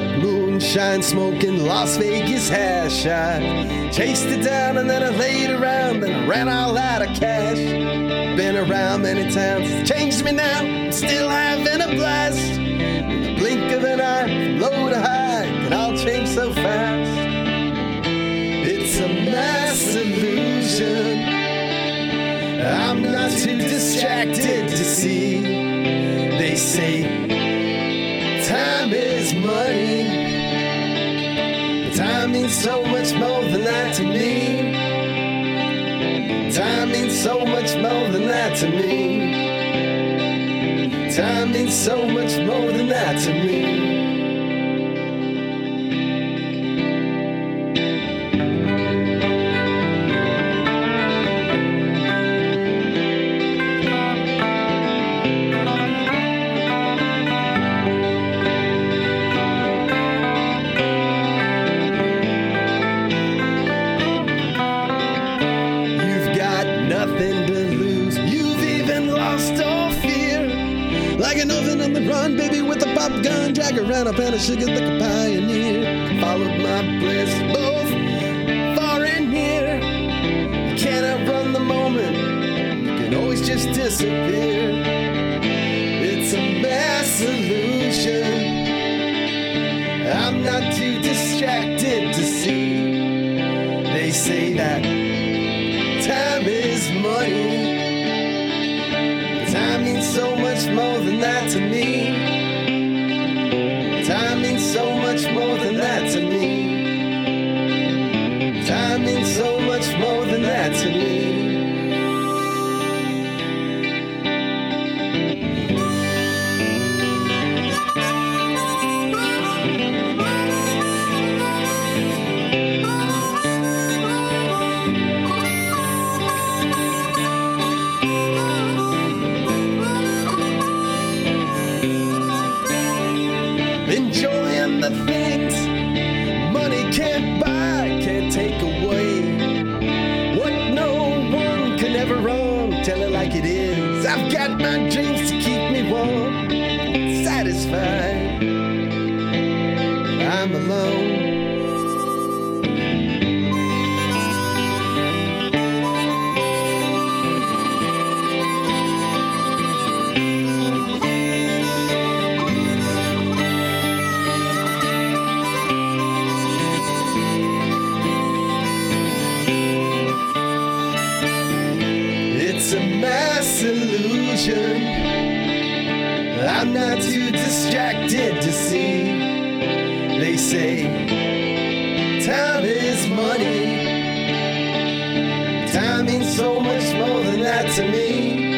got moonshine smoking in Las Vegas hash. I chased it down and then I laid around and ran all out of cash. Been around many times, it's changed me now. I'm still having a blast. In the blink of an eye, low to high, it all changed so fast. It's a mass illusion. I'm not too distracted to see. They say money. Time means so much more than that to me. Time means so much more than that to me. Time means so much more than that to me. An oven on the run, baby, with a pop gun. Drag around a pan of sugar like a pioneer. Followed my bliss, both far and near. You cannot run the moment. You can always just disappear. It's a mass illusion. I'm not too distracted so much more than that to me. Wrong, tell it like it is. I've got my dreams to keep me warm, satisfied. I'm alone. A mass illusion. I'm not too distracted to see. They say time is money. Time means so much more than that to me.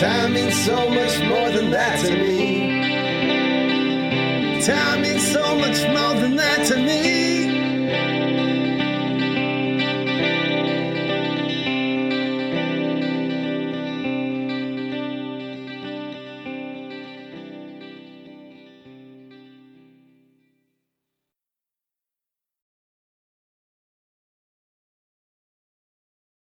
Time means so much more than that to me. Time means so much more than that to me.